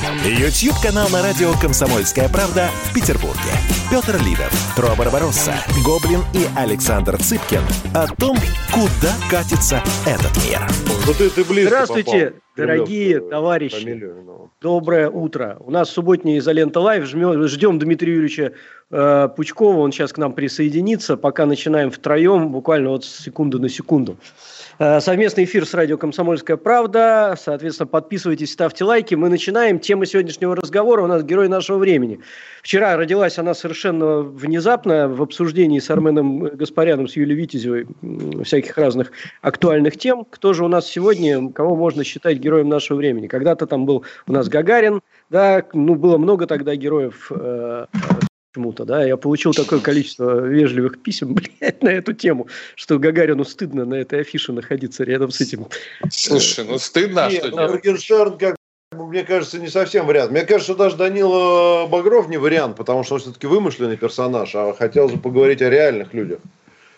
YouTube-канал на радио «Комсомольская правда» в Петербурге. Петр Лидов, Тру Барбаросса, Гоблин и Александр Цыпкин о том, куда катится этот мир. Ты близко Здравствуйте, попал. дорогие Кремлев, э, товарищи. фамилию. Доброе утро. У нас субботняя изолента live. Ждем Дмитрия Юрьевича э, Пучкова. Он сейчас к нам присоединится. Пока начинаем втроем, буквально вот с секунды на секунду. Э, совместный эфир с радио «Комсомольская правда». Соответственно, подписывайтесь, ставьте лайки. Мы начинаем. Тема сегодняшнего разговора у нас «Герой нашего времени». Вчера родилась она совершенно внезапно в обсуждении с Арменом Гаспаряном, с Юлией Витязевой всяких разных актуальных тем. Кто же у нас сегодня, кого можно считать героем нашего времени? Когда-то там был у нас Гагарин, да, ну, было много тогда героев э, почему-то, да, я получил такое количество вежливых писем, блядь, на эту тему, что Гагарину стыдно на этой афише находиться рядом с этим. Слушай, ну стыдно, а Не, что ну? Моргенштерн, как бы, мне кажется, не совсем вариант. Мне кажется, даже Данила Багров не вариант, потому что он все-таки вымышленный персонаж, а хотел же поговорить о реальных людях.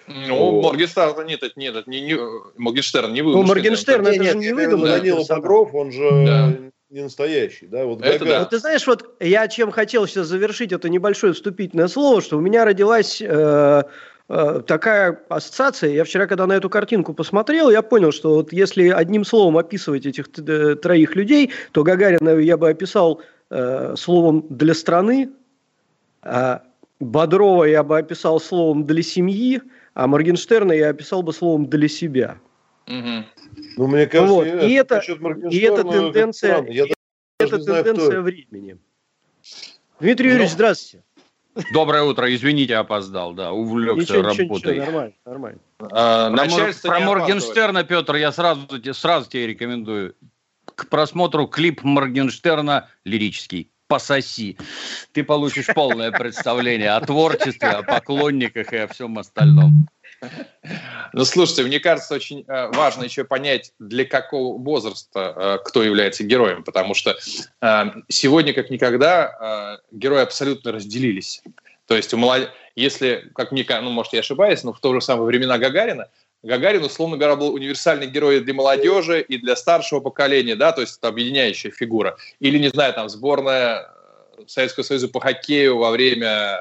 Ну, Вот. Моргенштерн нет, это- нет, это не, не, Моргенштерн не Ну, вымышленный. Моргенштерн, это же не выдуманный Данила персонаж. Багров, он же Да. Не настоящий, да? Вот Это Гагарин. Вот ты знаешь, вот я чем хотел сейчас завершить это небольшое вступительное слово, что у меня родилась э, э, такая ассоциация. Я вчера, когда на эту картинку посмотрел, я понял, что вот если одним словом описывать этих э, троих людей, то Гагарина я бы описал э, словом «для страны», а Бодрова я бы описал словом «для семьи», а Моргенштерна я описал бы словом «для себя». Мгм. Ну, мне кажется, Вот, и это- и это тенденция-. Я Это знаю, кто тенденция это. времени. Дмитрий Юрьевич, Ну, здравствуйте. Доброе утро, извините, опоздал, да, увлекся Ничего, ничего, работой. ничего, нормально, нормально. А, Про, Мор- начальство про Моргенштерна, Петр, я сразу, сразу тебе рекомендую к просмотру клип Моргенштерна лирический «Пососи». Ты получишь полное представление о творчестве, о поклонниках и о всем остальном. Ну, слушайте, мне кажется, очень э, важно еще понять, для какого возраста э, кто является героем, потому что э, сегодня, как никогда, герои абсолютно разделились. То есть, у молод... если, как мне ну, может, я ошибаюсь, но в то же самое времена Гагарина, Гагарин, условно говоря, был универсальный герой для молодежи и для старшего поколения, да, то есть это объединяющая фигура. Или, не знаю, там, сборная Советского Союза по хоккею во время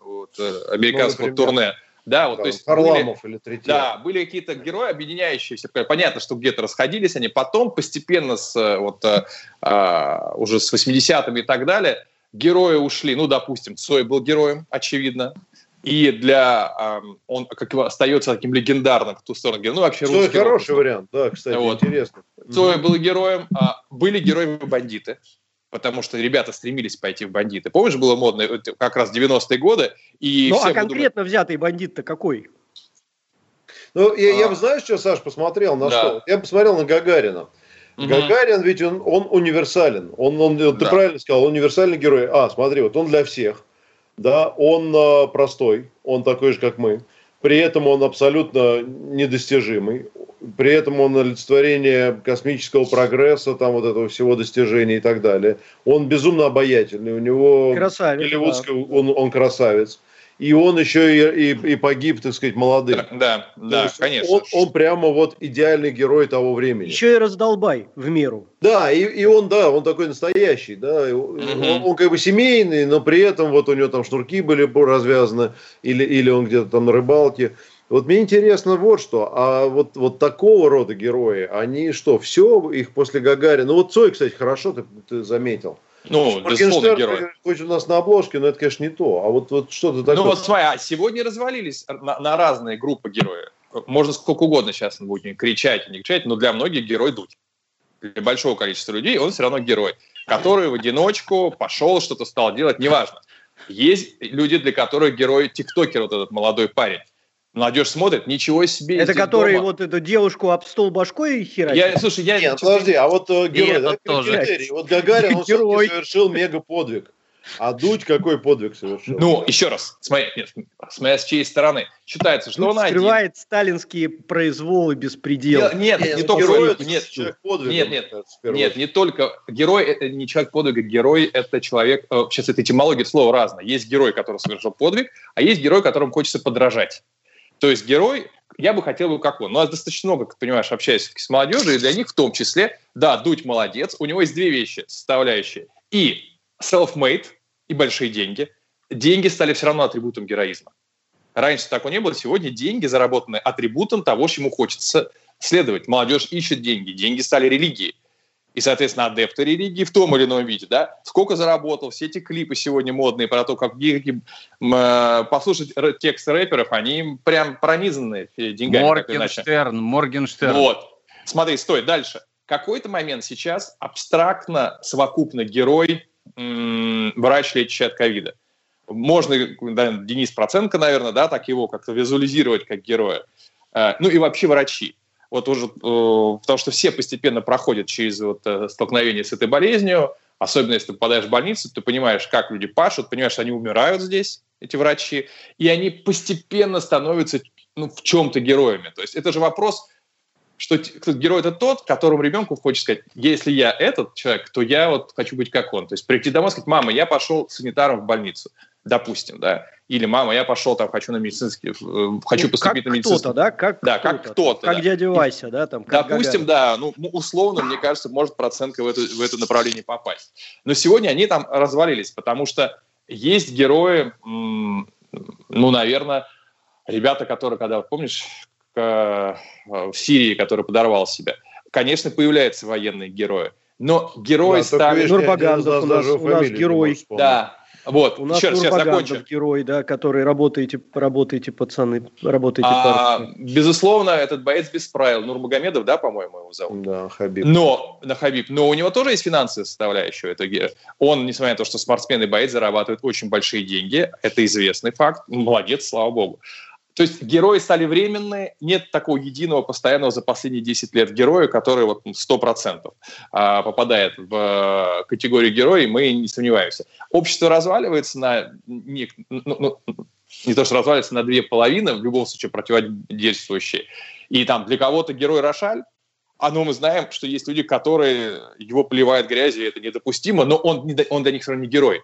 вот, американского Ну, турне. Да, вот, то есть были- Харламов или Третьяк. да, были какие-то герои, объединяющие все. Понятно, что где-то расходились они. Потом постепенно, с, э, вот, э, а, уже с 80-ми и так далее, герои ушли. Ну, допустим, Цой был героем, очевидно. И для... ам, он как его остается таким легендарным в ту сторону. Ну, вообще Цой хороший рок. вариант, да, кстати, Вот. интересно. Цой был героем. а были герои-бандиты. Потому что ребята стремились пойти в бандиты. Помнишь, было модно вот как раз 90-е годы? И Ну, а конкретно взятый бандит-то какой? Ну, я, я А. бы, знаешь, что, Саш, посмотрел на Да. что? Я посмотрел на Гагарина. мгм. Гагарин, ведь он, он универсален. Он, он, ты Да. правильно сказал, он универсальный герой. А, смотри, вот он для всех. Да, он э, простой, он такой же, как мы. При этом он абсолютно недостижимый. При этом он олицетворение космического прогресса, там вот этого всего достижения и так далее. Он безумно обаятельный. У него Красавец. голливудский, он, он красавец. И он еще и, и, и погиб, так сказать, молодым. Да, да, есть конечно. Он, он прямо вот идеальный герой того времени. Еще и раздолбай в меру. Да, и, и он, да, он такой настоящий, да, и он, он как бы семейный, но при этом вот у него там шнурки были развязаны, или, или он где-то там на рыбалке. Вот мне интересно вот что, а вот, вот такого рода герои, они что, все, их после Гагарина, ну вот Цой, кстати, хорошо ты, ты заметил. Ну, безусловно, Моргенштерн, герой. хоть у нас на обложке, но это, конечно, не то, а вот, вот что-то такое. Ну вот смотри, а сегодня развалились на, на разные группы героев. Можно сколько угодно сейчас он будет кричать не кричать, но для многих герой Дудь. Для большого количества людей он все равно герой, который в одиночку пошел, что-то стал делать, неважно. Есть люди, для которых герой тиктокер, вот этот молодой парень. Молодежь смотрит, ничего себе. Это который детдома. вот эту девушку об стол башкой херачит? Я, слушай, я... Нет, подожди, а вот э, герой, да, тоже. критерий. Вот Гагарин, он Герой. совершил мега подвиг. А Дудь какой подвиг совершил? Ну, еще раз, смотри, смотря с чьей стороны. Считается, что Дудь он скрывает один. сталинские произволы беспредел. Нет, нет, не ну, только герой нет, это нет, человек подвига, нет, нет, кажется, нет, не только герой, это не человек подвига, герой это человек. э, Сейчас это этимология слова разная. Есть герой, который совершил подвиг, а есть герой, которому хочется подражать. То есть герой, я бы хотел бы как он. Ну, у нас достаточно много, как понимаешь, общаюсь с молодежью, и для них в том числе, да, Дудь молодец, у него есть две вещи составляющие. И self-made, и большие деньги. Деньги стали все равно атрибутом героизма. Раньше такого не было, сегодня деньги заработаны атрибутом того, чему хочется следовать. Молодежь ищет деньги, деньги стали религией. И, соответственно, адепты религии в том или ином виде, да, сколько заработал, все эти клипы сегодня модные про то, как деньги, э, послушать текст рэперов, они прям пронизаны э, деньгами. Моргенштерн, Моргенштерн. Вот. Смотри, стой, дальше. Какой-то момент сейчас абстрактно, совокупно герой, м, врач, лечащий от ковида. Можно, да, Денис Проценко, наверное, да, так его как-то визуализировать как героя. Э, Ну и вообще врачи. Вот уже, э, потому что все постепенно проходят через вот, э, столкновение с этой болезнью, особенно если ты попадаешь в больницу, ты понимаешь, как люди пашут, понимаешь, они умирают здесь, эти врачи, и они постепенно становятся ну, в чем-то героями. То есть это же вопрос, что герой это тот, которому ребенку хочется сказать, если я этот человек, то я вот хочу быть как он. То есть прийти домой и сказать, мама, я пошел санитаром в больницу, допустим, да, или мама, я пошел там, хочу на медицинский, э, хочу Ну, поступить как на медицинский. кто-то, да? Как Да, как кто-то, Как да. дядя Вася, да? Там, как Допустим, Гагарин. да, ну, м- условно, мне кажется, может процентка в, эту, в это направление попасть. Но сегодня они там развалились, потому что есть герои, ну, наверное, ребята, которые, когда, помнишь, к- э, в Сирии, который подорвал себя, конечно, появляются военные герои, но герои Да, стали... Нурбагандов у нас- у нас герой. Да, вот, У нас еще раз, сейчас закончу. герой, да, который работаете, работаете, пацаны, работаете, А, парни. безусловно, этот боец без правил, Нурмагомедов, да, по-моему, его зовут? Да, Хабиб. Но, на Хабиб, но у него тоже есть финансовая составляющая. Это, ге- он, несмотря на то, что спортсмен и боец, зарабатывает очень большие деньги. Это известный факт. Молодец, слава богу. То есть герои стали временные, нет такого единого постоянного за последние 10 лет героя, который вот 100% а, попадает в э, категорию героя, и мы не сомневаемся. Общество разваливается на... Не, ну, ну, не то, что разваливается на две половины, в любом случае противодействующие. И там для кого-то герой Рошаль, а ну мы знаем, что есть люди, которые его поливают грязью, и это недопустимо, но он, он для них все равно не герой.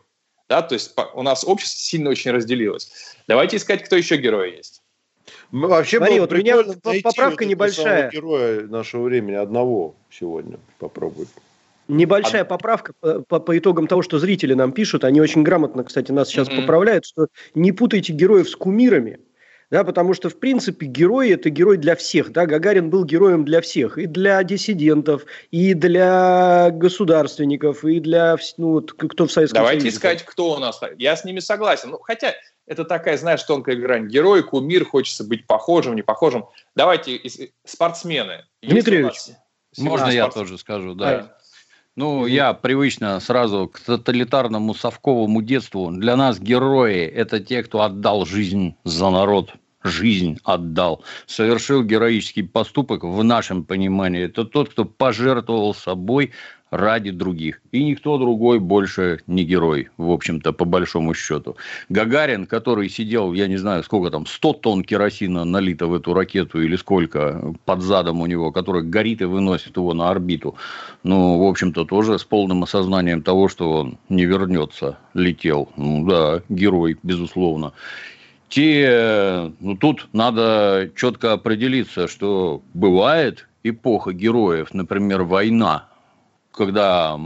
Да? То есть у нас общество сильно очень разделилось. Давайте искать, кто еще герой есть. Мы вообще Смотри, вот у меня поправка вот небольшая. героя нашего времени, одного сегодня попробовать. Небольшая поправка по, по- по итогам того, что зрители нам пишут. Они очень грамотно, кстати, нас сейчас Мгм. поправляют, что не путайте героев с кумирами. Да, потому что, в принципе, герой – это герой для всех. Да? Гагарин был героем для всех. И для диссидентов, и для государственников, и для ну, кто в Советском Давайте Союзе. искать, кто у нас. Я с ними согласен. Ну, хотя это такая, знаешь, тонкая грань. Герой, кумир, хочется быть похожим, не похожим. Давайте спортсмены. Дмитрий Можно я тоже скажу, да. Да. Ну, я привычно сразу к тоталитарному совковому детству. Для нас герои – это те, кто отдал жизнь за народ. Жизнь отдал. Совершил героический поступок в нашем понимании. Это тот, кто пожертвовал собой ради других. И никто другой больше не герой, в общем-то, по большому счету. Гагарин, который сидел, я не знаю, сколько там, 100 тонн керосина налито в эту ракету или сколько под задом у него, который горит и выносит его на орбиту. Ну, в общем-то, тоже с полным осознанием того, что он не вернется, летел. Ну да, герой, безусловно. Те, ну тут надо четко определиться, что бывает эпоха героев, например, война, когда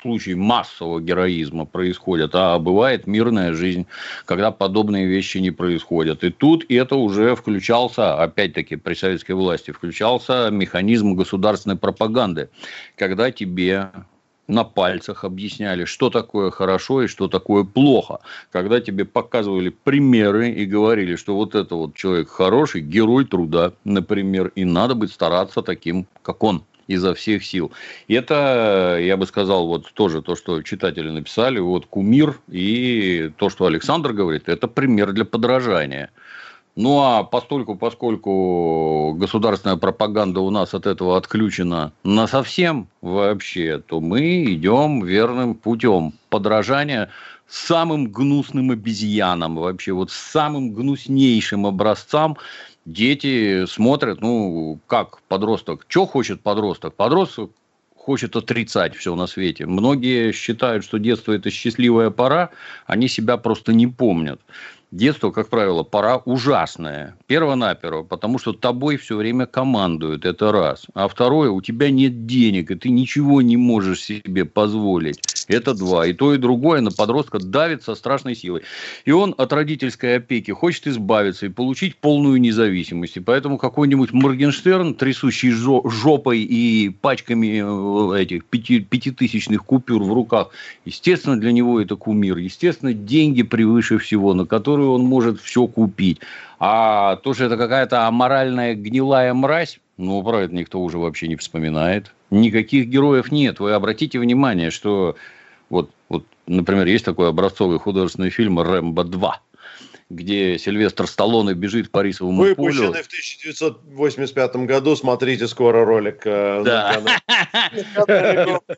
случаи массового героизма происходят, а бывает мирная жизнь, когда подобные вещи не происходят. И тут это уже включался, опять-таки, при советской власти, включался механизм государственной пропаганды, когда тебе на пальцах объясняли, что такое хорошо и что такое плохо. Когда тебе показывали примеры и говорили, что вот это вот человек хороший, герой труда, например, и надо быть стараться таким, как он изо всех сил. Это, я бы сказал, вот тоже то, что читатели написали, вот кумир и то, что Александр говорит, это пример для подражания. Ну а постольку, поскольку государственная пропаганда у нас от этого отключена на совсем вообще, то мы идем верным путем подражания самым гнусным обезьянам, вообще вот самым гнуснейшим образцам дети смотрят, ну, как подросток, что хочет подросток? Подросток хочет отрицать все на свете. Многие считают, что детство – это счастливая пора, они себя просто не помнят детство, как правило, пора ужасная. Перво-наперво, потому что тобой все время командуют, это раз. А второе, у тебя нет денег, и ты ничего не можешь себе позволить. Это два. И то, и другое на подростка давит со страшной силой. И он от родительской опеки хочет избавиться и получить полную независимость. И поэтому какой-нибудь Моргенштерн, трясущий жопой и пачками э, этих пяти, пятитысячных купюр в руках, естественно, для него это кумир. Естественно, деньги превыше всего, на которые он может все купить. А то, что это какая-то аморальная гнилая мразь, ну, про это никто уже вообще не вспоминает. Никаких героев нет. Вы обратите внимание, что вот, вот например, есть такой образцовый художественный фильм «Рэмбо 2» где Сильвестр Сталлоне бежит по рисовому Выпущенный полю. в 1985 году. Смотрите скоро ролик. Э, да.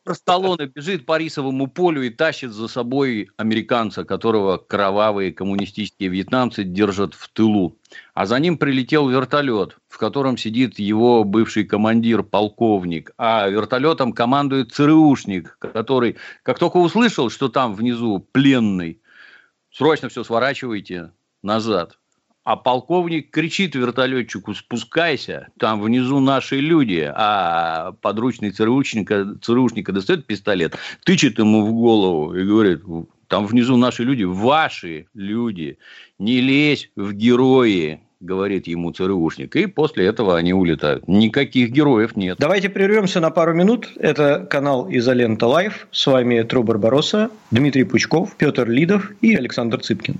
Сталлоне бежит по рисовому полю и тащит за собой американца, которого кровавые коммунистические вьетнамцы держат в тылу. А за ним прилетел вертолет, в котором сидит его бывший командир, полковник. А вертолетом командует ЦРУшник, который, как только услышал, что там внизу пленный, срочно все сворачивайте, назад. А полковник кричит вертолетчику, спускайся, там внизу наши люди, а подручный ЦРУшника, ЦРУшника достает пистолет, тычет ему в голову и говорит, там внизу наши люди, ваши люди, не лезь в герои, говорит ему ЦРУшник. И после этого они улетают. Никаких героев нет. Давайте прервемся на пару минут. Это канал Изолента Live. С вами Тру Барбаросса, Дмитрий Пучков, Петр Лидов и Александр Цыпкин.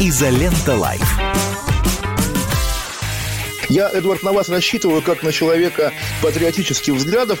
Изолента Live. Я, Эдвард, на вас рассчитываю как на человека патриотических взглядов.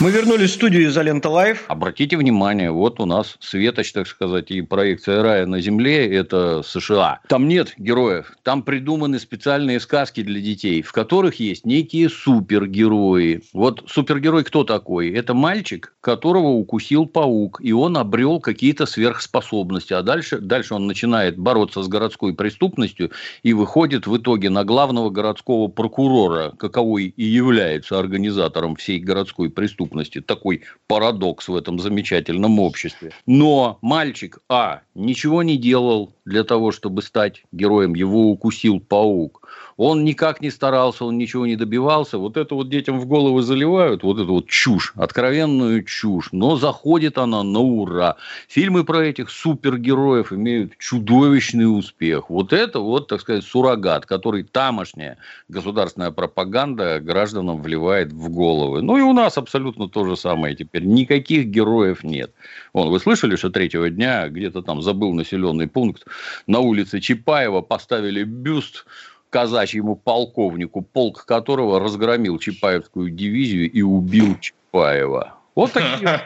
Мы вернулись в студию «Изолента Live». Обратите внимание, вот у нас светоч, так сказать, и проекция рая на земле – это США. Там нет героев, там придуманы специальные сказки для детей, в которых есть некие супергерои. Вот супергерой кто такой? Это мальчик, которого укусил паук, и он обрел какие-то сверхспособности. А дальше, дальше он начинает бороться с городской преступностью и выходит в итоге на главного городского прокурора, каковой и является организатором всей городской преступности преступности. Такой парадокс в этом замечательном обществе. Но мальчик, а, ничего не делал для того, чтобы стать героем. Его укусил паук. Он никак не старался, он ничего не добивался. Вот это вот детям в головы заливают, вот эту вот чушь, откровенную чушь. Но заходит она на ура. Фильмы про этих супергероев имеют чудовищный успех. Вот это вот, так сказать, суррогат, который тамошняя государственная пропаганда гражданам вливает в головы. Ну и у нас абсолютно то же самое теперь. Никаких героев нет. Вон, вы слышали, что третьего дня где-то там забыл населенный пункт на улице Чапаева поставили бюст казачьему полковнику, полк которого разгромил Чапаевскую дивизию и убил Чапаева. Вот такие,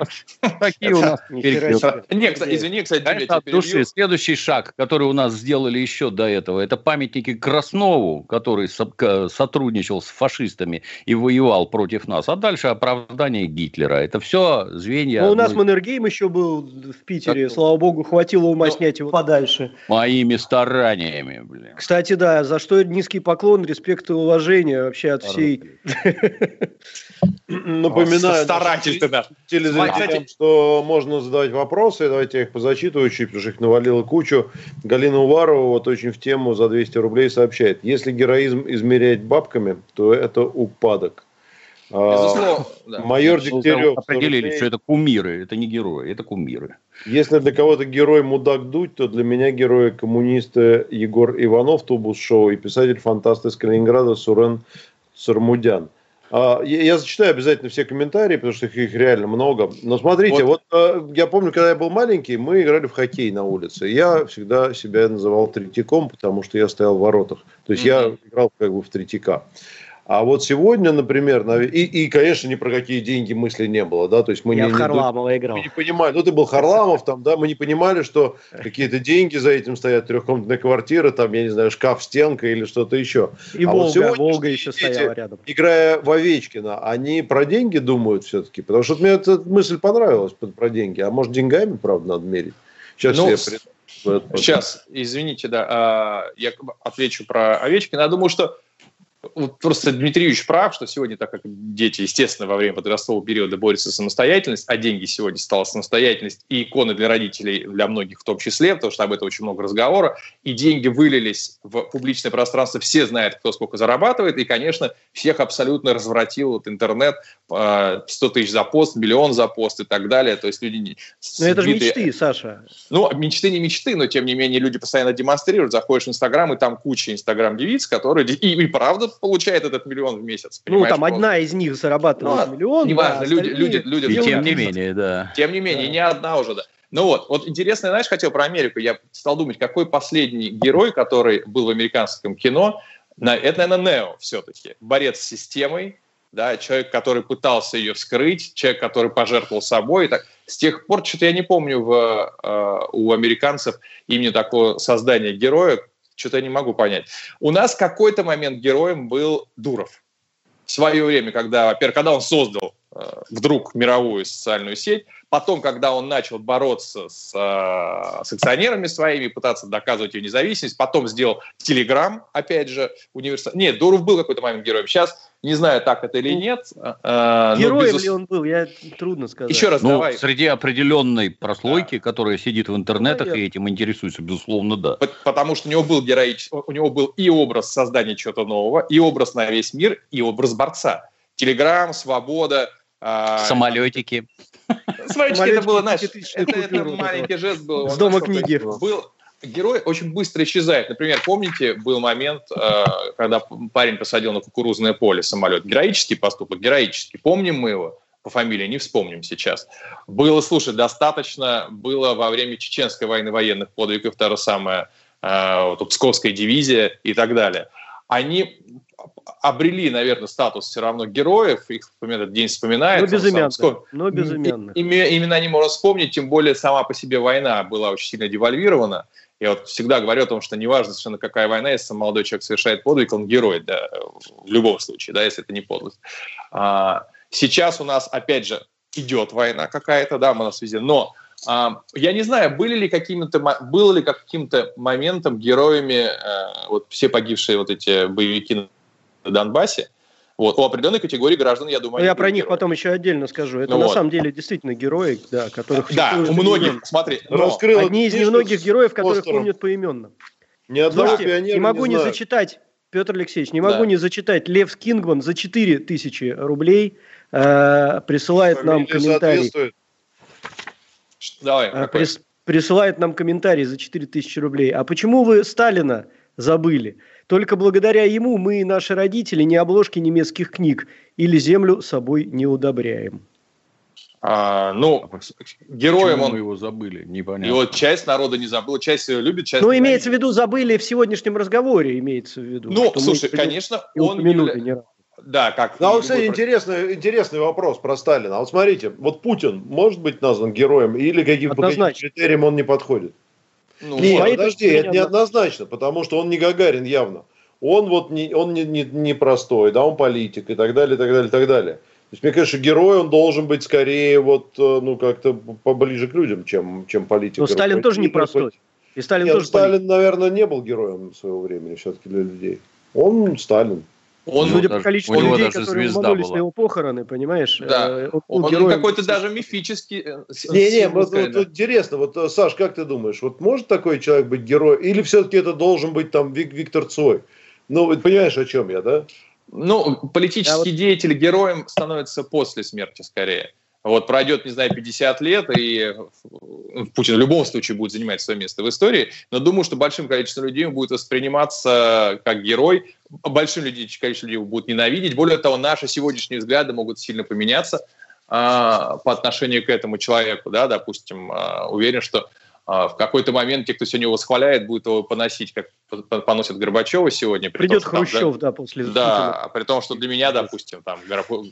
такие у нас Нет, извини, кстати, души. Следующий шаг, который у нас сделали еще до этого, это памятники Краснову, который сотрудничал с фашистами и воевал против нас. А дальше оправдание Гитлера. Это все звенья... Ну, у нас Маннергейм еще был в Питере. Слава богу, хватило ума ну, снять его подальше. Моими стараниями, блин. Кстати, да, за что низкий поклон, респект и уважение вообще от всей... Напоминаю... Старательно Да. Телезрителям, что можно задавать вопросы. Давайте я их позачитываю чуть, потому что их навалило кучу. Галина Уварова вот очень в тему за 200 рублей сообщает. Если героизм измерять бабками, то это упадок. А, Безусловно, да. Майор Дегтярев. 100 Определили, рублей. что это кумиры, это не герои, это кумиры. Если для кого-то герой мудак Дудь, то для меня герои коммунисты Егор Иванов, Тубус Шоу и писатель-фантаст из Калининграда Сурен Сармудян. А, Я, я зачитаю обязательно все комментарии, потому что их, их реально много. Но смотрите, вот, э, я помню, когда я был маленький, мы играли в хоккей на улице. Я всегда себя называл третьяком, потому что я стоял в воротах. То есть я Мгм. играл как бы в третьяка. А вот сегодня, например, и, и, конечно, ни про какие деньги мысли не было, да, то есть мы Я не, в не- Харламова играл. мы не понимали, ну ты был Харламов там, да, мы не понимали, что какие-то деньги за этим стоят, трехкомнатная квартира, там, я не знаю, шкаф, стенка или что-то еще. И А вот Волга, сегодняшние Волга еще дети- стояла рядом. Играя в Овечкина, они про деньги думают все-таки, потому что вот мне эта мысль понравилась про деньги, а может деньгами, правда, надо мерить? Сейчас Ну, я с- при- вот- Сейчас, извините, да, а, я отвечу про Овечкина. Я думаю, что вот просто Дмитрий Юрьевич прав, что сегодня, так как дети, естественно, во время подросткового периода борются за самостоятельность, а деньги сегодня стала самостоятельность и иконы для родителей, для многих в том числе, потому что об этом очень много разговора, и деньги вылились в публичное пространство, все знают, кто сколько зарабатывает, и, конечно, всех абсолютно развратил вот интернет, э, 100 тысяч за пост, миллион за пост и так далее, то есть люди... не- Но это же мечты, Саша. ну, мечты не мечты, но тем не менее люди постоянно демонстрируют. Заходишь в Инстаграм, и там куча Инстаграм-девиц, которые и, и правда получают этот миллион в месяц. Ну, там просто. одна из них зарабатывает Ну, миллион. неважно, да, люди- люди- люди- И тем не менее, да. Тем не менее, Да. не одна уже, да. Ну вот, вот интересно, знаешь, хотел про Америку. Я стал думать, какой последний герой, который был в американском кино, на, это, наверное, Нео все-таки. Борец с системой, да, человек, который пытался ее вскрыть, человек, который пожертвовал собой. И так. С тех пор, что-то я не помню в, э, у американцев имени такого создания героя, что-то я не могу понять. У нас какой-то момент героем был Дуров. В свое время, когда, во-первых, когда он создал вдруг мировую социальную сеть, потом, когда он начал бороться с, э, с акционерами своими, пытаться доказывать ее независимость, потом сделал Телеграм, опять же, университет. Нет, Дуров был какой-то момент героем. Сейчас не знаю, так это или нет. э, но Героем безус- ли он был, я трудно сказать. Еще раз Ну, давай. среди определенной прослойки, которая сидит в интернетах Наверное. и этим интересуется, безусловно, да. Потому что у него был героический, у него был и образ создания чего-то нового, и образ на весь мир, и образ борца. Телеграм, свобода. А, Самолетики. Смотрите, это было, знаешь, Самолетики, это, это маленький жест был. С дома книги. Был, герой очень быстро исчезает. Например, помните, был момент, э, когда парень посадил на кукурузное поле самолет. Героический поступок, героический. Помним мы его? По фамилии не вспомним сейчас. Было, слушай, достаточно было во время Чеченской войны военных подвигов, та же самая э, вот, Псковская дивизия и так далее. Они обрели, наверное, статус все равно героев, их этот день вспоминается. Но сам безымянных. Псков- Но безымянных. и- име- имена не можно вспомнить, тем более сама по себе война была очень сильно девальвирована. Я вот всегда говорю о том, что неважно совершенно какая война, если молодой человек совершает подвиг, он герой, да, в любом случае, да, если это не подлость. А, сейчас у нас, опять же, идет война какая-то, да, мы на связи, но а, я не знаю, были ли какими-то, было ли каким-то моментом героями э, вот все погибшие вот эти боевики на Донбассе, вот, у определенной категории граждан, я думаю, я про них героями. потом еще отдельно скажу. Это Ну на вот. самом деле действительно герои, да, которых Да, у многих, миллион. смотри, но- Раскрыл Одни из немногих героев, которых постером. помнят поименно. Ни одного Слушайте, не могу не, знаю. зачитать, Петр Алексеевич, не могу Да. не зачитать. Лев Кингман за 4000 рублей э, присылает нам Фамилия комментарий. соответствует. давай, какой? прис- присылает нам комментарий за 4000 рублей. А почему вы Сталина забыли? Только благодаря ему мы и наши родители ни обложки немецких книг или землю собой не удобряем. А, ну, героем Почему мы он... его забыли? Непонятно. И вот часть народа не забыла, часть ее любит, часть Ну, имеется в виду, забыли в сегодняшнем разговоре, имеется в виду. Ну, мы слушай, не конечно, не он... явля- разу. Да, как... Ну, а вот, кстати, интересный, интересный вопрос про Сталина. А вот смотрите, вот Путин может быть назван героем или каким, по каким критериям он не подходит? Ну, Не, вот. Моей подожди, это неоднозначно, потому что он не Гагарин явно. Он вот не, он не, не, не простой, да, он политик и так далее, и так далее, и так далее. То есть, мне кажется, герой он должен быть скорее вот, э, ну, как-то поближе к людям, чем, чем политик. Но Сталин тоже не простой. И Сталин Нет, тоже Сталин, наверное, не был героем своего времени все-таки для людей. Он Сталин. Он, Судя по количеству людей, которые уманулись на его похороны, понимаешь? Да. Э, он, он какой-то даже мифический. Не-не, вот, вот, вот интересно, вот, э, Саш, как ты думаешь, вот может такой человек быть героем? Или все-таки это должен быть там Виктор Цой? Ну, понимаешь, о чем я, да? Ну, политический вот... деятель героем становится после смерти скорее. Вот пройдет, не знаю, 50 лет, и э, Путин в любом случае будет занимать свое место в истории, но думаю, что большим количеством людей он будет восприниматься как герой, большим количеством людей его будут ненавидеть. Более того, наши сегодняшние взгляды могут сильно поменяться а, по отношению к этому человеку. Да, допустим, а, уверен, что в какой-то момент те, кто сегодня его восхваляет, будут его поносить, как поносят Горбачева сегодня. Придет том, Хрущев, там, да, да, после... Да, при том, что для меня, допустим, там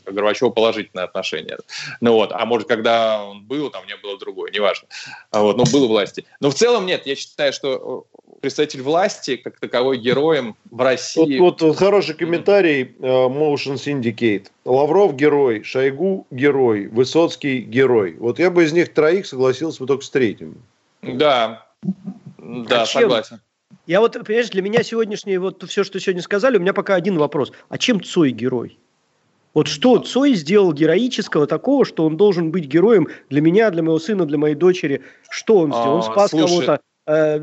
Горбачева положительное отношение. Ну вот, а может, когда он был, там у меня было другое, неважно. А вот, но был власти. Но в целом нет, я считаю, что э, представитель власти, как таковой героем в России... Вот, вот хороший комментарий uh, Motion Syndicate. Лавров герой, Шойгу герой, Высоцкий герой. Вот я бы из них троих согласился бы только с третьим. Да, да, а согласен. Я вот, понимаешь, для меня сегодняшнее, вот все, что сегодня сказали, у меня пока один вопрос. А чем Цой герой? Вот что Цой сделал героического такого, что он должен быть героем для меня, для моего сына, для моей дочери? Что он сделал? Он а, спас кого-то, э,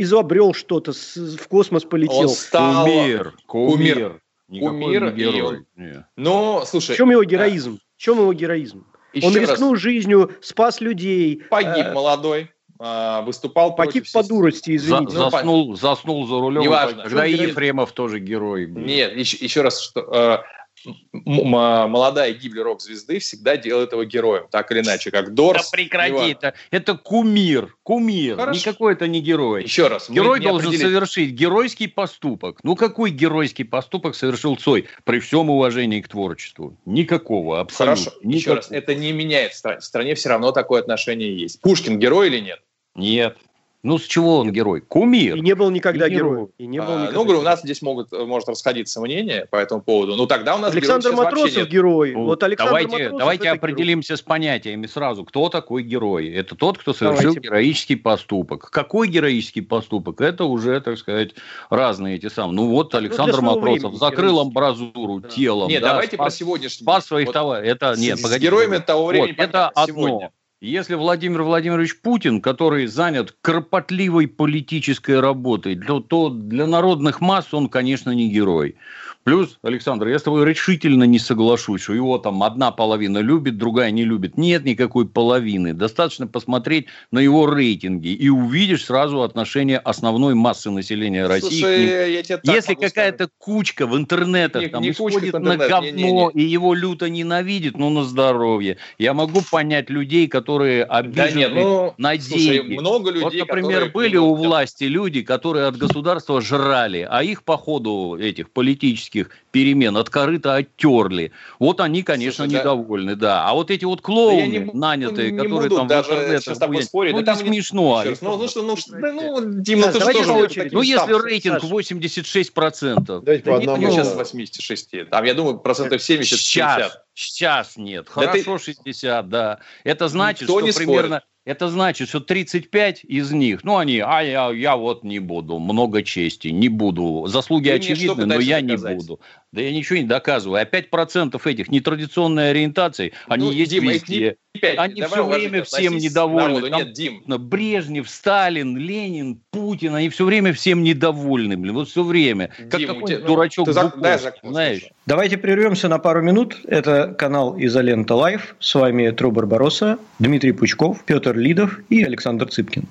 изобрел что-то, в космос полетел. Он стал... Кумир. Кумир. Кумир. Не герой. Он... Ну, слушай... В чем его героизм? В чем его героизм? Еще он рискнул раз. жизнью, спас людей. Погиб э... молодой. А, выступал Погиб по дурости, извините. За, заснул, заснул за рулем. Неважно. Когда и Ефремов тоже герой. Нет, еще, еще раз, что э, молодая гибель рок-звезды всегда делает его героем, так или иначе, как Дорс. Да прекрати это. Это кумир, кумир. Хорошо. Никакой это не герой. Еще раз. Герой должен определили... совершить геройский поступок. Ну какой геройский поступок совершил Цой при всем уважении к творчеству? Никакого, абсолютно. Хорошо. Никакого. Еще раз, это не меняет стране. В стране все равно такое отношение есть. Пушкин герой или нет? Нет. Ну, с чего он герой? Кумир. И не был никогда героем. И не был а, ну, говорю, у нас здесь могут, может расходиться мнение по этому поводу. Ну, тогда у нас Александр Матросов герой. Ну, вот Александр давайте Матросов давайте определимся герой. с понятиями сразу. Кто такой герой? Это тот, кто совершил давайте. героический поступок. Какой героический поступок? Это уже, так сказать, разные эти самые. Ну, вот ну, Александр ну, Матросов закрыл амбразуру да. телом. Нет, да, давайте спас, про сегодняшний. Спас своих вот товарищей. Это, нет, с, погодите. С героями того времени. Вот, это одно. Сегодня. Если Владимир Владимирович Путин, который занят кропотливой политической работой, то, то для народных масс он, конечно, не герой. Плюс, Александр, я с тобой решительно не соглашусь, что его там одна половина любит, другая не любит. Нет никакой половины. Достаточно посмотреть на его рейтинги и увидишь сразу отношение основной массы населения России. Слушай, я тебе Если какая-то кучка в интернетах не, там не исходит на говно не, не, не. и его люто ненавидит, ну на здоровье. Я могу понять людей, которые обижены да нет, ну, на слушай, деньги. много людей, вот, например, были у власти люди, которые от государства жрали, а их по ходу этих политических политических перемен от корыта оттерли. Вот они, конечно, Слушай, недовольны, да. да. А вот эти вот клоуны, не, нанятые, не которые буду там даже в интернете... Сейчас спорить. Ну, да не смешно. Раз, ну, ну, что, ну, ну, Дим, ну, ты что же... Ну, если рейтинг 86%. Давайте по одному. Сейчас 86. Там, я думаю, процентов 70 Сейчас, сейчас нет. Хорошо 60, да. Это значит, что примерно... Это значит, что 35 из них, ну, они, а я, я вот не буду, много чести, не буду. Заслуги Ты очевидны, но я доказать? не буду. Да я ничего не доказываю. А 5% этих нетрадиционной ориентации, ну, они есть Дима, везде. 5. Они Давай все время всем недовольны. Там, Нет, Дим. Брежнев, Сталин, Ленин, Путин, они все время всем недовольны. Блин, вот все время. Как Дим, какой тебя, дурачок ну, Буков, дай знаешь. Давайте прервемся на пару минут. Это канал Изолента Live. С вами Тру Барбароса, Дмитрий Пучков, Петр Лидов и Александр Цыпкин.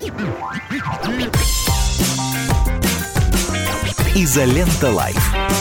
Изолента Live.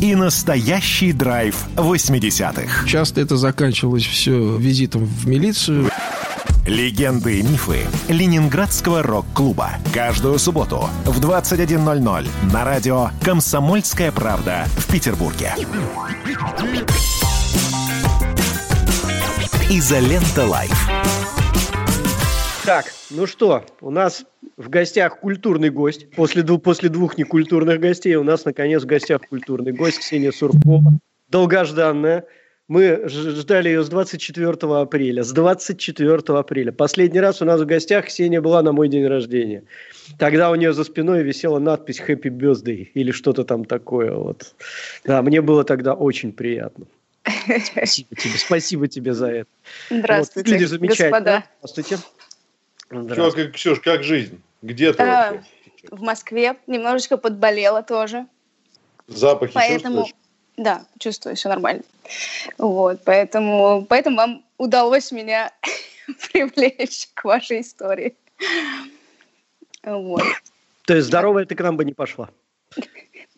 и настоящий драйв 80-х. Часто это заканчивалось все визитом в милицию. Легенды и мифы Ленинградского рок-клуба. Каждую субботу в 21.00 на радио «Комсомольская правда» в Петербурге. Изолента Live. Так, ну что, у нас в гостях культурный гость. После, дву- после двух некультурных гостей у нас, наконец, в гостях культурный гость Ксения Суркова. Долгожданная. Мы ждали ее с 24 апреля. С 24 апреля. Последний раз у нас в гостях Ксения была на мой день рождения. Тогда у нее за спиной висела надпись «Happy Birthday» или что-то там такое. Вот. Да, мне было тогда очень приятно. Спасибо тебе, спасибо тебе за это. Здравствуйте, вот, люди замечательные. господа. Здравствуйте. Чё, как, Ксюш, как жизнь? Где ты А, вообще? в Москве немножечко подболела тоже. Запахи Поэтому, чувствуешь? да, чувствую, все нормально. Вот, поэтому, поэтому вам удалось меня привлечь к вашей истории. Вот. То есть здоровая ты к нам бы не пошла.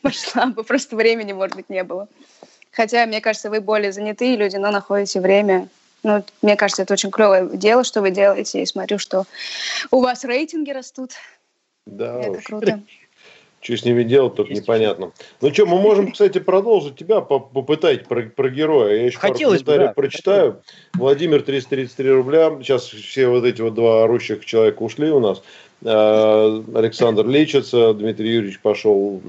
Пошла бы, просто времени, может быть, не было. Хотя, мне кажется, вы более занятые люди, но находите время. Ну, мне кажется, это очень клевое дело, что вы делаете. И смотрю, что у вас рейтинги растут. Да это уж. круто. Что с ними делать, только непонятно. Ну что, мы можем, кстати, продолжить тебя, по- попытать про, про героя. Я еще Хотелось бы, пару комментариев да. прочитаю. Владимир, 333 рубля. Сейчас все вот эти вот два орущих человека ушли у нас. Э, Александр лечится, Дмитрий Юрьевич пошел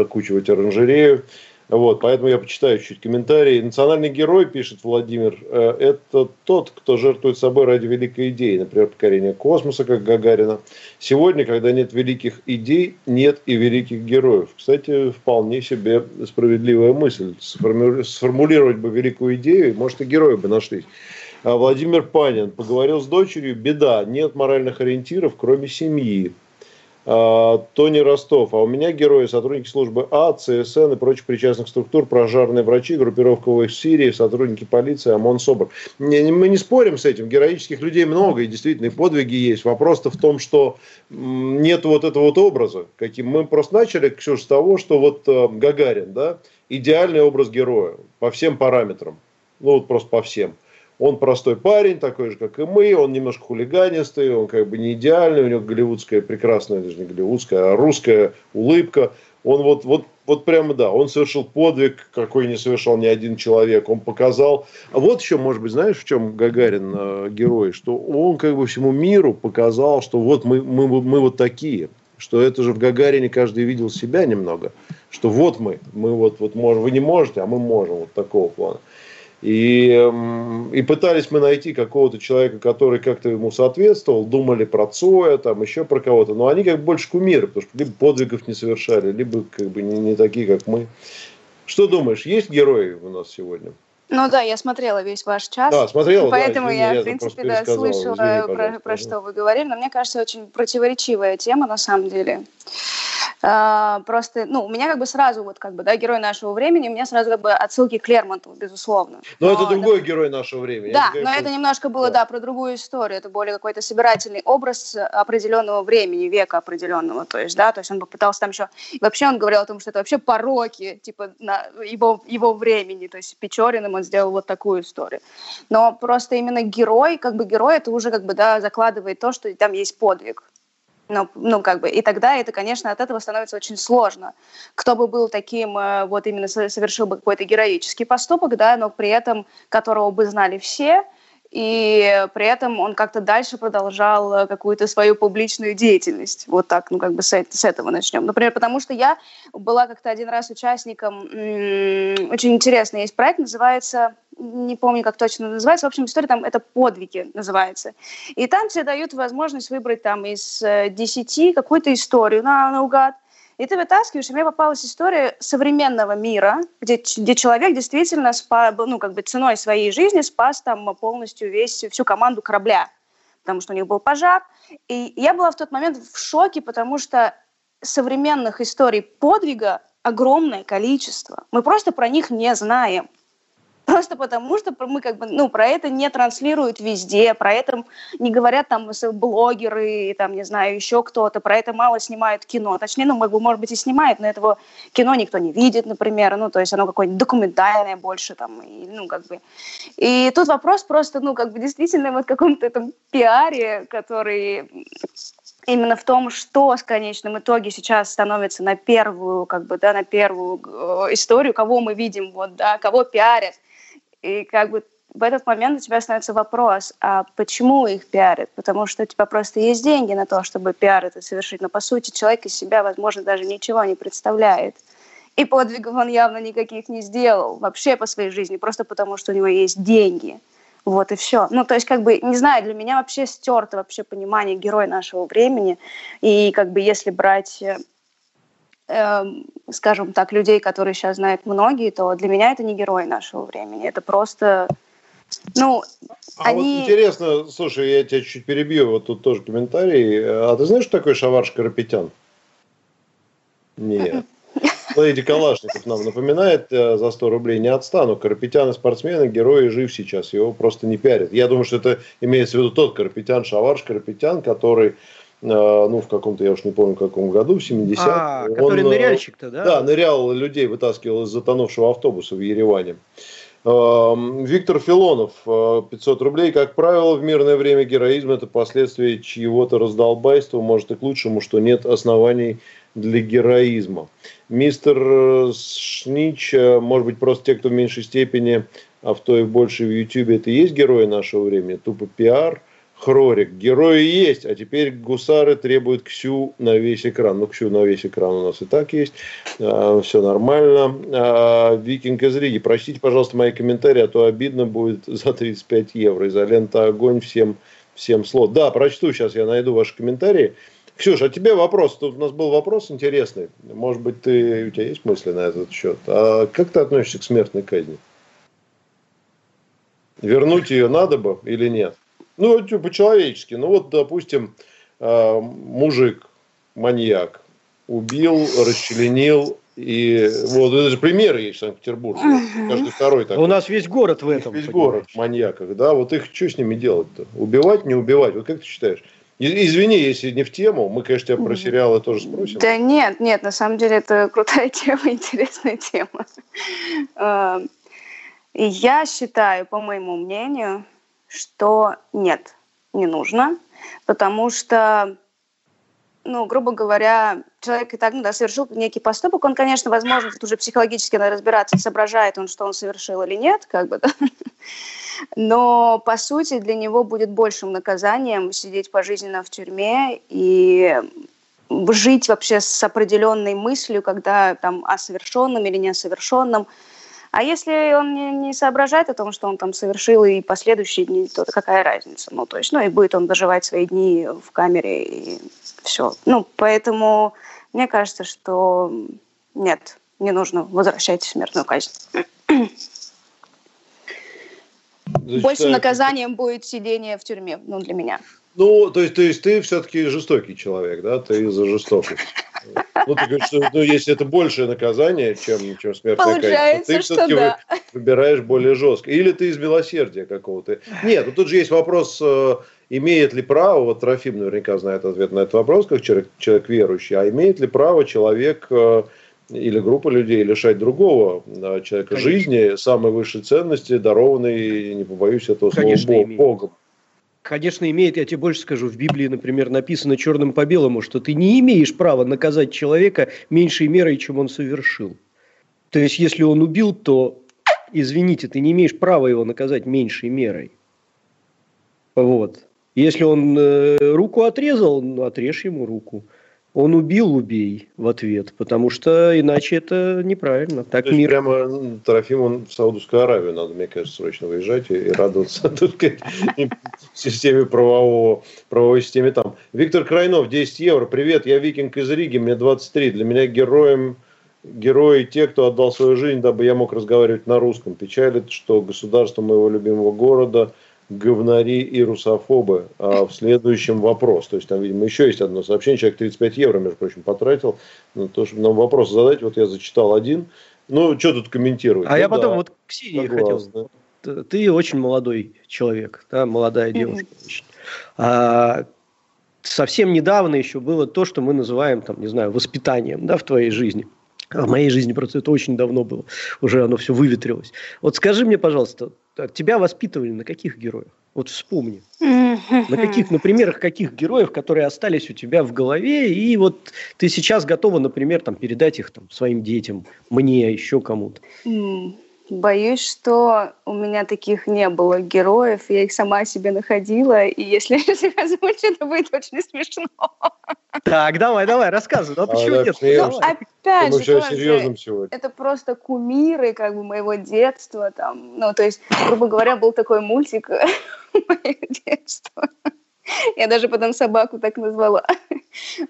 окучивать оранжерею. Вот, поэтому я почитаю чуть комментарии. Национальный герой, пишет Владимир, э, это тот, кто жертвует собой ради великой идеи, например, покорения космоса, как Гагарина. Сегодня, когда нет великих идей, нет и великих героев. Кстати, вполне себе справедливая мысль. Сформу- Сформулировать бы великую идею, может, и герои бы нашлись. А Владимир Панин поговорил с дочерью, беда, нет моральных ориентиров, кроме семьи. А, Тони Ростов. А у меня герои, сотрудники службы А, ЦСН и прочих причастных структур, прожарные врачи, группировка в Сирии, сотрудники полиции, ОМОН, СОБР. Мы не спорим с этим. Героических людей много, и действительно и подвиги есть. Вопрос-то в том, что нет вот этого вот образа. Каким мы просто начали, Ксюш, с того, что вот э, Гагарин, да, идеальный образ героя по всем параметрам. Ну вот просто по всем. Он простой парень, такой же, как и мы, он немножко хулиганистый, он как бы не идеальный, у него голливудская прекрасная, даже не голливудская, а русская улыбка. Он вот, вот, вот прямо, да, он совершил подвиг, какой не совершал ни один человек. Он показал... А вот еще, может быть, знаешь, в чем Гагарин э, герой? Что он как бы всему миру показал, что вот мы, мы, мы вот такие. Что это же в Гагарине каждый видел себя немного. Что вот мы, мы вот, вот можем, вы не можете, а мы можем, вот такого плана. И, эм, и пытались мы найти какого-то человека, который как-то ему соответствовал, думали про Цоя, там еще про кого-то, но они как бы больше кумиры, потому что либо подвигов не совершали, либо как бы не, не такие, как мы. Что думаешь, есть герои у нас сегодня? Ну да, я смотрела весь ваш час. Да, смотрела, и да, Поэтому извини, я, я в принципе, да, слышала, Извини, про, про что вы говорили, но мне кажется, очень противоречивая тема на самом деле. А, просто, ну, у меня как бы сразу, вот как бы, да, герой нашего времени, у меня сразу как бы отсылки к Лермонтову, безусловно. Но, это другой герой нашего времени. Да, как но это немножко было, да. про другую историю. Это более какой-то собирательный образ определенного времени, века определенного. То есть, да, то есть он попытался там еще... Вообще он говорил о том, что это вообще пороки, типа, на его, его времени. То есть Печориным он сделал вот такую историю. Но просто именно герой, как бы герой, это уже как бы, да, закладывает то, что там есть подвиг. Ну, ну, как бы, и тогда это, конечно, от этого становится очень сложно. Кто бы был таким, э, вот именно со- совершил бы какой-то героический поступок, да, но при этом которого бы знали все, и при этом он как-то дальше продолжал э, какую-то свою публичную деятельность. Вот так, ну, как бы с, с этого начнем. Например, потому что я была как-то один раз участником, очень интересный есть проект, называется, не помню, как точно называется, в общем, история там, это «Подвиги» называется. И там тебе дают возможность выбрать там из э, 10 какую-то историю на, наугад, и ты вытаскиваешь, и мне попалась история современного мира, где, где человек действительно спа, ну, как бы ценой своей жизни спас там полностью весь, всю команду корабля, потому что у них был пожар. И я была в тот момент в шоке, потому что современных историй подвига огромное количество. Мы просто про них не знаем. Просто потому, что мы как бы, ну, про это не транслируют везде, про это не говорят там блогеры, там, не знаю, еще кто-то, про это мало снимают кино. Точнее, ну, может быть, и снимают, но этого кино никто не видит, например, ну, то есть оно какое-нибудь документальное больше там, и, ну, как бы. И тут вопрос просто, ну, как бы, действительно, вот каком-то этом пиаре, который именно в том, что в конечном итоге сейчас становится на первую, как бы, да, на первую э, историю, кого мы видим, вот, да, кого пиарят. И как бы в этот момент у тебя становится вопрос, а почему их пиарят? Потому что у тебя просто есть деньги на то, чтобы пиар это совершить. Но по сути человек из себя, возможно, даже ничего не представляет. И подвигов он явно никаких не сделал вообще по своей жизни, просто потому что у него есть деньги. Вот и все. Ну, то есть, как бы, не знаю, для меня вообще стерто вообще понимание героя нашего времени. И как бы, если брать, э, эм, скажем так, людей, которые сейчас знают многие, то для меня это не герой нашего времени. Это просто, ну, а они... вот интересно, слушай, я тебя чуть перебью, вот тут тоже комментарий. А ты знаешь, что такое Шаварш Карапетян? Нет. Леди Калашников нам напоминает, э, за 100 рублей не отстану. Карапетян и спортсмены, герои жив сейчас, его просто не пиарят. Я думаю, что это имеется в виду тот Карапетян, Шаварш Карапетян, который э, ну, в каком-то, я уж не помню, в каком году, в 70-м. А, который э, ныряльщик-то, да? Да, нырял людей, вытаскивал из затонувшего автобуса в Ереване. Виктор Филонов, 500 рублей. Как правило, в мирное время героизм – это последствия чьего-то раздолбайства, может и к лучшему, что нет оснований для героизма. Мистер э, Шнич, э, может быть, просто те, кто в меньшей степени, а в той и больше в Ютьюбе, это и есть герои нашего времени, тупо пиар, Хрорик. Герои есть, а теперь гусары требуют Ксю на весь экран. Ну, Ксю на весь экран у нас и так есть. А, все нормально. А, Викинг из Риги. Простите, пожалуйста, мои комментарии, а то обидно будет за 35 евро. Изолента огонь всем, всем слот. Да, прочту сейчас, я найду ваши комментарии. Ксюша, а тебе вопрос. Тут у нас был вопрос интересный. Может быть, ты, у тебя есть мысли на этот счет? А как ты относишься к смертной казни? Вернуть ее надо бы или нет? Ну, типа, по-человечески. Ну, вот, допустим, а, мужик, маньяк, убил, расчленил, и вот это же примеры есть в Санкт-Петербурге. Каждый второй такой. У нас весь город в этом. Весь понимаешь. город маньяков, да. Вот их что с ними делать-то? Убивать, не убивать? Вот как ты считаешь? Извини, если не в тему, мы, конечно, тебя про сериалы тоже спросим. Да нет, нет, на самом деле это крутая тема, интересная тема. Эм, я считаю, по моему мнению, что нет, не нужно, потому что, ну, грубо говоря, человек и так ну, да, совершил некий поступок, он, конечно, возможно, тут уже психологически надо разбираться, соображает он, что он совершил или нет, как бы, да? но, по сути, для него будет большим наказанием сидеть пожизненно в тюрьме и жить вообще с определенной мыслью, когда там о совершенном или несовершенном. А если он не, не соображает о том, что он там совершил и последующие дни, то какая разница? Ну, то есть, ну, и будет он доживать свои дни в камере, и все. Ну, поэтому мне кажется, что нет, не нужно возвращать смертную казнь. Зачитаю. Большим наказанием будет сидение в тюрьме, ну, для меня. Ну, то есть, то есть ты все-таки жестокий человек, да? Ты за жестокость. Ну, ты говоришь, что ну, если это большее наказание, чем, чем смертная казнь, то ты все-таки да. выбираешь более жестко. Или ты из милосердия какого-то. Нет, ну тут же есть вопрос, э, имеет ли право, вот Трофим наверняка знает ответ на этот вопрос, как человек, человек верующий, а имеет ли право человек э, или группа людей лишать другого человека Конечно. жизни, самой высшей ценности, дарованной, не побоюсь этого слова, Бог, Богом. Конечно, имеет, я тебе больше скажу, в Библии, например, написано черным по белому, что ты не имеешь права наказать человека меньшей мерой, чем он совершил. То есть, если он убил, то, извините, ты не имеешь права его наказать меньшей мерой. Вот. Если он э, руку отрезал, ну, отрежь ему руку. Он убил, убей в ответ, потому что иначе это неправильно. Так То мир... прямо Трофим, он в Саудовскую Аравию надо, мне кажется, срочно выезжать и, и радоваться системе правового, правовой системе там. Виктор Крайнов, 10 евро. Привет, я викинг из Риги, мне 23. Для меня героем герои те, кто отдал свою жизнь, дабы я мог разговаривать на русском. Печалит, что государство моего любимого города – говнари и русофобы. А в следующем вопрос. То есть там, видимо, еще есть одно сообщение. Человек 35 евро, между прочим, потратил на то, чтобы нам вопрос задать. Вот я зачитал один. Ну, что тут комментировать? А ну, я потом да, вот к Ксении согласна. хотел. Ты очень молодой человек, да, молодая девушка. А, совсем недавно еще было то, что мы называем, там, не знаю, воспитанием, да, в твоей жизни. А в моей жизни просто это очень давно было. Уже оно все выветрилось. Вот скажи мне, пожалуйста, тебя воспитывали на каких героях? Вот вспомни. На каких, на примерах каких героев, которые остались у тебя в голове, и вот ты сейчас готова, например, там, передать их там, своим детям, мне, еще кому-то. Боюсь, что у меня таких не было героев, я их сама себе находила, и если я их озвучу, это будет очень смешно. Так, давай, давай, рассказывай. Ну, а А, почему да, нет? Давай. Опять же, тоже это просто кумиры как бы моего детства там, ну то есть, грубо говоря, был такой мультик моего детства. Я даже потом собаку так назвала.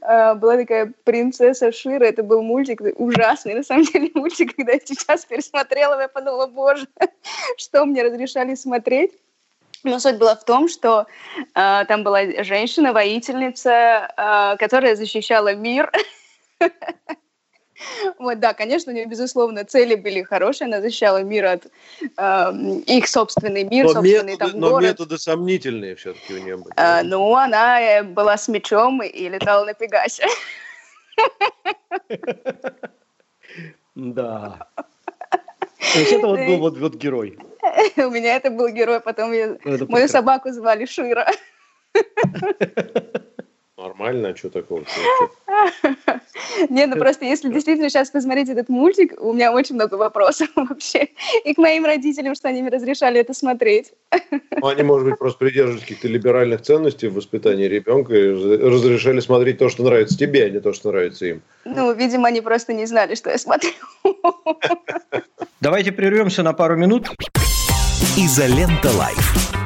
А, Была такая принцесса Шира, это был мультик ужасный, на самом деле мультик, когда я сейчас пересмотрела, я подумала, боже, что мне разрешали смотреть. Но суть была в том, что э, там была женщина, воительница, э, которая защищала мир. Вот, да, конечно, у нее, безусловно, цели были хорошие. Она защищала мир от э, их собственный мир, Но, собственный методы, там но город. методы сомнительные все-таки у нее были. А, ну, она э, была с мечом и летала на Пегасе. Да. То есть это вот был вот, вот герой. У меня это был герой, потом я- Это мою собаку звали Шира. Нормально, а что такого? Не, ну просто если действительно сейчас посмотреть этот мультик, у меня очень много вопросов вообще. И к моим родителям, что они мне разрешали это смотреть. Ну, Они, может быть, просто придерживались каких-то либеральных ценностей в воспитании ребенка и раз- разрешали смотреть то, что нравится тебе, а не то, что нравится им. Ну, видимо, они просто не знали, что я смотрю. Давайте прервемся на пару минут. Изолента Live.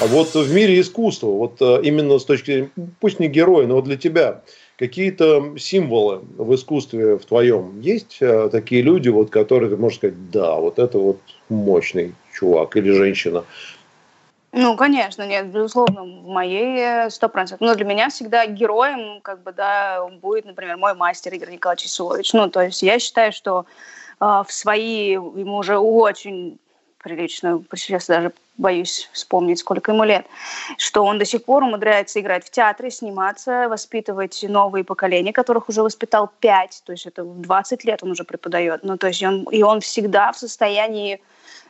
А вот в мире искусства, вот э, именно с точки зрения, пусть не героя, но вот для тебя, какие-то символы в искусстве в твоем есть э, такие люди, вот, которые ты можешь сказать, да, вот это вот мощный чувак или женщина. Ну, конечно, нет, безусловно, в моей сто процентов. Но для меня всегда героем, как бы, да, будет, например, мой мастер Игорь Николаевич Ясулович. Ну, то есть я считаю, что э, в свои, ему уже очень прилично, сейчас даже боюсь вспомнить, сколько ему лет, что он до сих пор умудряется играть в театре, сниматься, воспитывать новые поколения, которых уже воспитал пять, то есть это в 20 лет он уже преподает. Ну, то есть он, и он всегда в состоянии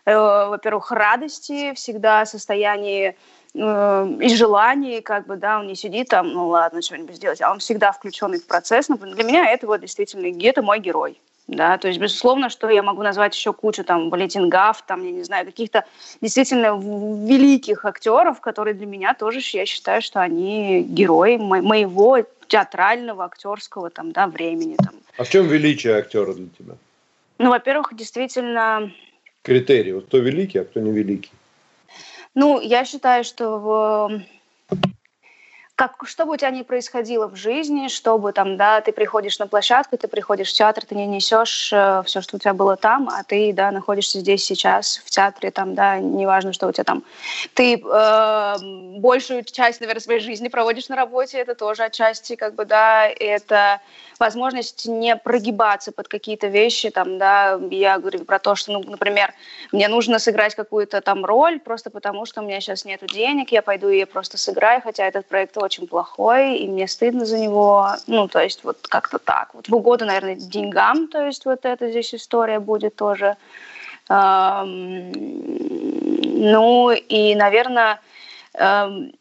э, во-первых, радости, всегда в состоянии э, и желаний, как бы, да, он не сидит там, ну ладно, что-нибудь сделать, а он всегда включенный в процесс. Например, для меня это вот действительно, это мой герой. Да, то есть, безусловно, что я могу назвать еще кучу там Валентин Гаф, там, я не знаю, каких-то действительно великих актеров, которые для меня тоже, я считаю, что они герои мо- моего театрального, актерского там, да, времени. Там. А в чем величие актера для тебя? Ну, во-первых, действительно, Критерий, вот кто великий, а кто не великий. Ну, я считаю, что в- как, что бы у тебя ни происходило в жизни, чтобы там, да, ты приходишь на площадку, ты приходишь в театр, ты не несешь все, что у тебя было там, а ты, да, находишься здесь сейчас в театре, там, да, неважно, что у тебя там. Ты э, большую часть, наверное, своей жизни проводишь на работе, это тоже отчасти, как бы, да, это возможность не прогибаться под какие-то вещи, там, да, я говорю про то, что, ну, например, мне нужно сыграть какую-то там роль просто потому, что у меня сейчас нет денег, я пойду и просто сыграю, хотя этот проект очень плохой, и мне стыдно за него, ну, то есть вот как-то так. Вот в угоду, наверное, деньгам, то есть вот эта здесь история будет тоже. Ну, и, наверное,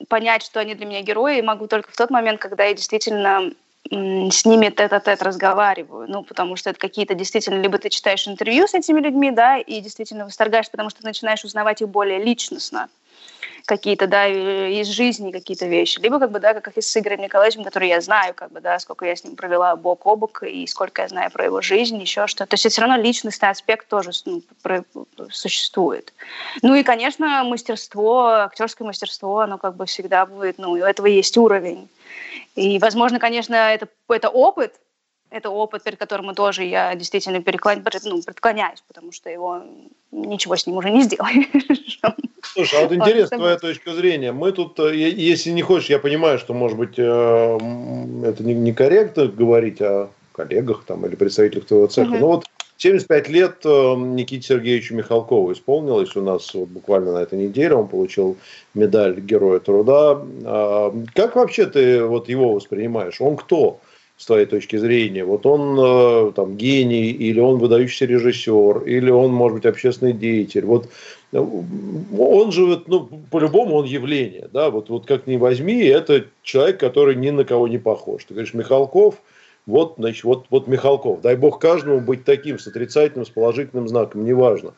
понять, что они для меня герои, могу только в тот момент, когда я действительно с ними тет-а-тет разговариваю, ну, потому что это какие-то действительно, либо ты читаешь интервью с этими людьми, да, и действительно восторгаешь, потому что ты начинаешь узнавать их более личностно, какие-то, да, из жизни какие-то вещи, либо как бы, да, как и с Игорем Николаевичем, который я знаю, как бы, да, сколько я с ним провела бок о бок, и сколько я знаю про его жизнь, еще что-то. То есть все равно личностный аспект тоже ну, существует. Ну и, конечно, мастерство, актерское мастерство, оно как бы всегда будет, ну, у этого есть уровень. И, возможно, конечно, это, это опыт, это опыт, перед которым тоже я действительно переклон... ну, преклоняюсь, потому что его ничего с ним уже не сделаешь. Слушай, а вот интересно твоя точка зрения. Мы тут, э, если не хочешь, я понимаю, что, может быть, э, это некорректно говорить о коллегах там, или представителях твоего цеха, но вот 75 лет э, Никите Сергеевичу Михалкову исполнилось у нас вот буквально на этой неделе. Он получил медаль Героя труда. А, как вообще ты вот его воспринимаешь? Он кто? с твоей точки зрения? Вот он э, там гений, или он выдающийся режиссер, или он, может быть, общественный деятель. Вот э, он же, ну, по-любому он явление, да, вот, вот как ни возьми, это человек, который ни на кого не похож. Ты говоришь, Михалков, вот, значит, вот, вот Михалков. Дай бог каждому быть таким, с отрицательным, с положительным знаком, неважно.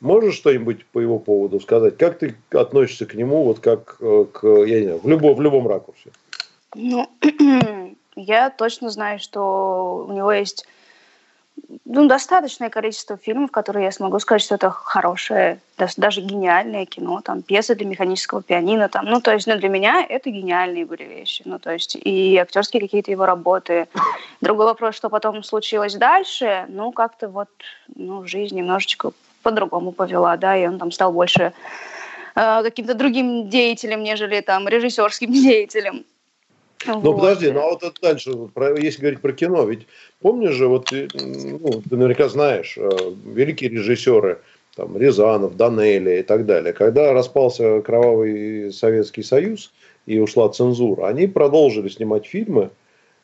Можешь что-нибудь по его поводу сказать? Как ты относишься к нему, вот как э, к, я не знаю, в любом, в любом ракурсе? Ну, я точно знаю, что у него есть ну, достаточное количество фильмов, которые я смогу сказать, что это хорошее, даже гениальное кино, там, пьесы для механического пианино, там, ну, то есть, ну, для меня это гениальные были вещи, ну, то есть, и актерские какие-то его работы. Другой вопрос, что потом случилось дальше, ну, как-то вот, ну, жизнь немножечко по-другому повела, да, и он там стал больше э, каким-то другим деятелем, нежели там режиссерским деятелем. Ну, вот. подожди, ну а вот это дальше, про, если говорить про кино, ведь помнишь же, вот ну, ты наверняка знаешь, э, великие режиссеры, там, Рязанов, Данелли и так далее, когда распался кровавый Советский Союз и ушла цензура, они продолжили снимать фильмы,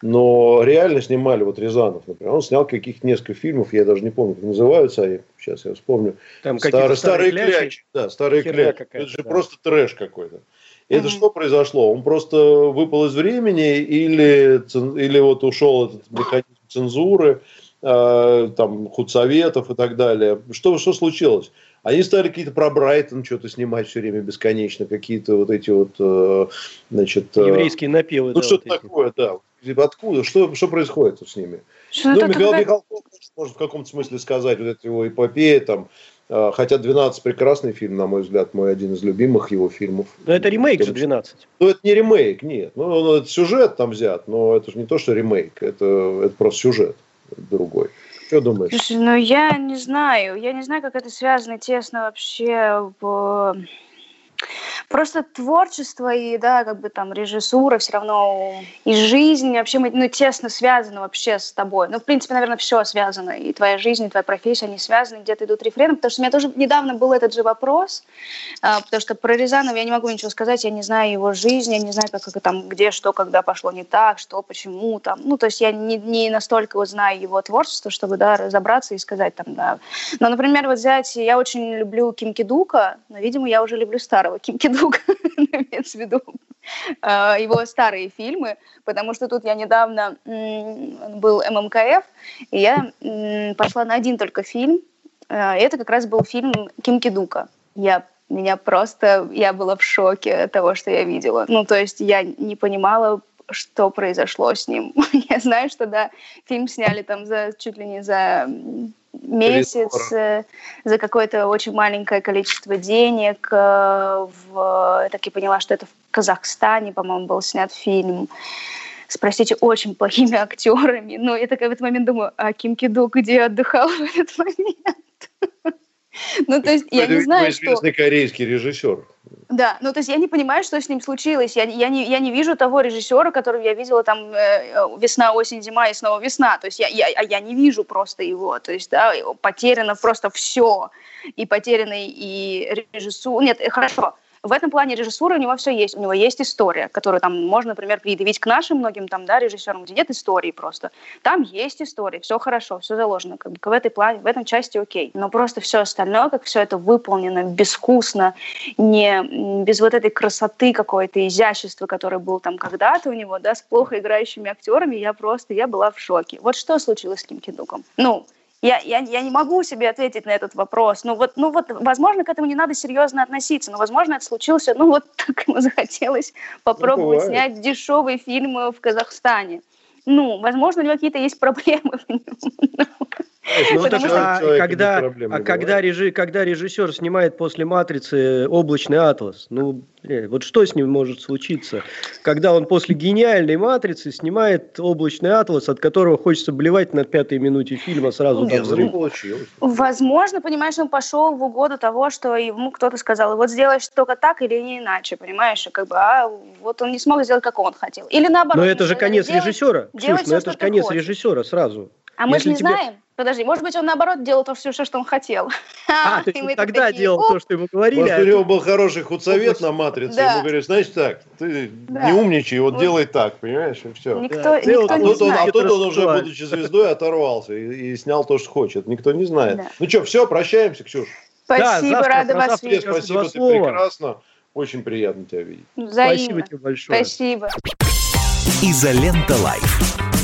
но реально снимали, вот Рязанов, например, он снял каких-то несколько фильмов, я даже не помню, как называются, а сейчас я вспомню. Там старые, старые клячи, клячи. Да, старые клячи. Это же да. просто трэш какой-то. Это mm-hmm. что произошло? Он просто выпал из времени или, или вот ушел этот механизм цензуры, э, там, худсоветов и так далее. Что, что случилось? Они стали какие-то про Брайтон что-то снимать все время бесконечно, какие-то вот эти вот, э, значит... Э, Еврейские напевы. Ну, да, что-то вот такое, да. Откуда? Что, что происходит с ними? Что ну, Михаил такое? Михалков может в каком-то смысле сказать, вот эта его эпопея, там, хотя «12» прекрасный фильм, на мой взгляд, мой один из любимых его фильмов. Но это ремейк же «12». Ну, это не ремейк, нет. Ну, ну, это сюжет там взят, но это же не то, что ремейк. Это, это просто сюжет другой. Что думаешь? Слушай, ну я не знаю. Я не знаю, как это связано тесно вообще в Просто творчество и, да, как бы там режиссура все равно и жизнь вообще ну, тесно связаны вообще с тобой. Ну, в принципе, наверное, все связано. И твоя жизнь, и твоя профессия, они связаны, где-то идут рефрены. Потому что у меня тоже недавно был этот же вопрос, а, потому что про Рязанова я не могу ничего сказать, я не знаю его жизни, я не знаю, как, как там, где, что, когда пошло не так, что, почему там. Ну, то есть я не, не настолько знаю его творчество, чтобы, да, разобраться и сказать там, да. Но, например, вот взять, я очень люблю Ким Кидука, но, видимо, я уже люблю старого Ким Кидука друг, имеется в виду а, его старые фильмы, потому что тут я недавно был ММКФ, и я пошла на один только фильм, а, это как раз был фильм Ким Кидука. Я меня просто, я была в шоке от того, что я видела. Ну, то есть я не понимала, что произошло с ним. я знаю, что, да, фильм сняли там за чуть ли не за месяц э, за какое-то очень маленькое количество денег. Э, в, так я поняла, что это в Казахстане, по-моему, был снят фильм с, простите, очень плохими актерами. Но я такая в этот момент думаю, а Ким Киду где отдыхал в этот момент? Ну, то есть, я не знаю, что... известный корейский режиссер. Да, ну то есть я не понимаю, что с ним случилось. Я, я, не, я не вижу того режиссера, которого я видела там э, весна, осень, зима и снова весна. То есть я, я, я не вижу просто его. То есть, да, потеряно просто все. И потеряно и режиссура. Нет, хорошо в этом плане режиссура у него все есть. У него есть история, которую там можно, например, предъявить к нашим многим там, да, режиссерам, где нет истории просто. Там есть история, все хорошо, все заложено. Как бы в этой плане, в этом части окей. Но просто все остальное, как все это выполнено безвкусно, не без вот этой красоты какой-то, изящества, которое был там когда-то у него, да, с плохо играющими актерами, я просто, я была в шоке. Вот что случилось с Ким Кидуком? Ну, Я, я, я не могу себе ответить на этот вопрос. Ну вот, ну вот, возможно, к этому не надо серьезно относиться, но, возможно, это случилось, ну вот так ему захотелось попробовать бывает. снять дешевый фильм в Казахстане. Ну, возможно, у него какие-то есть проблемы. в нем. Ну, Потому что- А когда, а когда, бывает. режи- когда режиссер снимает после «Матрицы» облачный атлас, ну, вот что с ним может случиться, когда он после гениальной «Матрицы» снимает облачный атлас, от которого хочется блевать на пятой минуте фильма сразу до Нет, ну, не взрыва? получилось. Возможно, понимаешь, он пошел в угоду того, что ему кто-то сказал, вот сделаешь только так или не иначе, понимаешь? И как бы, а вот он не смог сделать, как он хотел. Или наоборот. Но это же конец «Делай- режиссера. ну это же конец хочешь». режиссера сразу. А мы же не тебе- знаем. Подожди, может быть, он наоборот делал то, все, что он хотел. А, то есть И он мы тогда такие, делал «Оп, то, что ему говорили. Может, а у него был хороший худсовет на матрице, Да. ему говорят, значит так, ты Да. не умничай, вот Вот. делай так, понимаешь, и все. Никто, Да, никто А не тут, он, а знает. тут он уже, будучи звездой, оторвался и, и снял то, что хочет. Никто не знает. Да. Ну что, все, прощаемся, Ксюш. Спасибо, завтра рада вас видеть. Спасибо, ты слова. прекрасно. Очень приятно тебя видеть. Спасибо Взаимно. тебе большое. Спасибо. Изолента Live.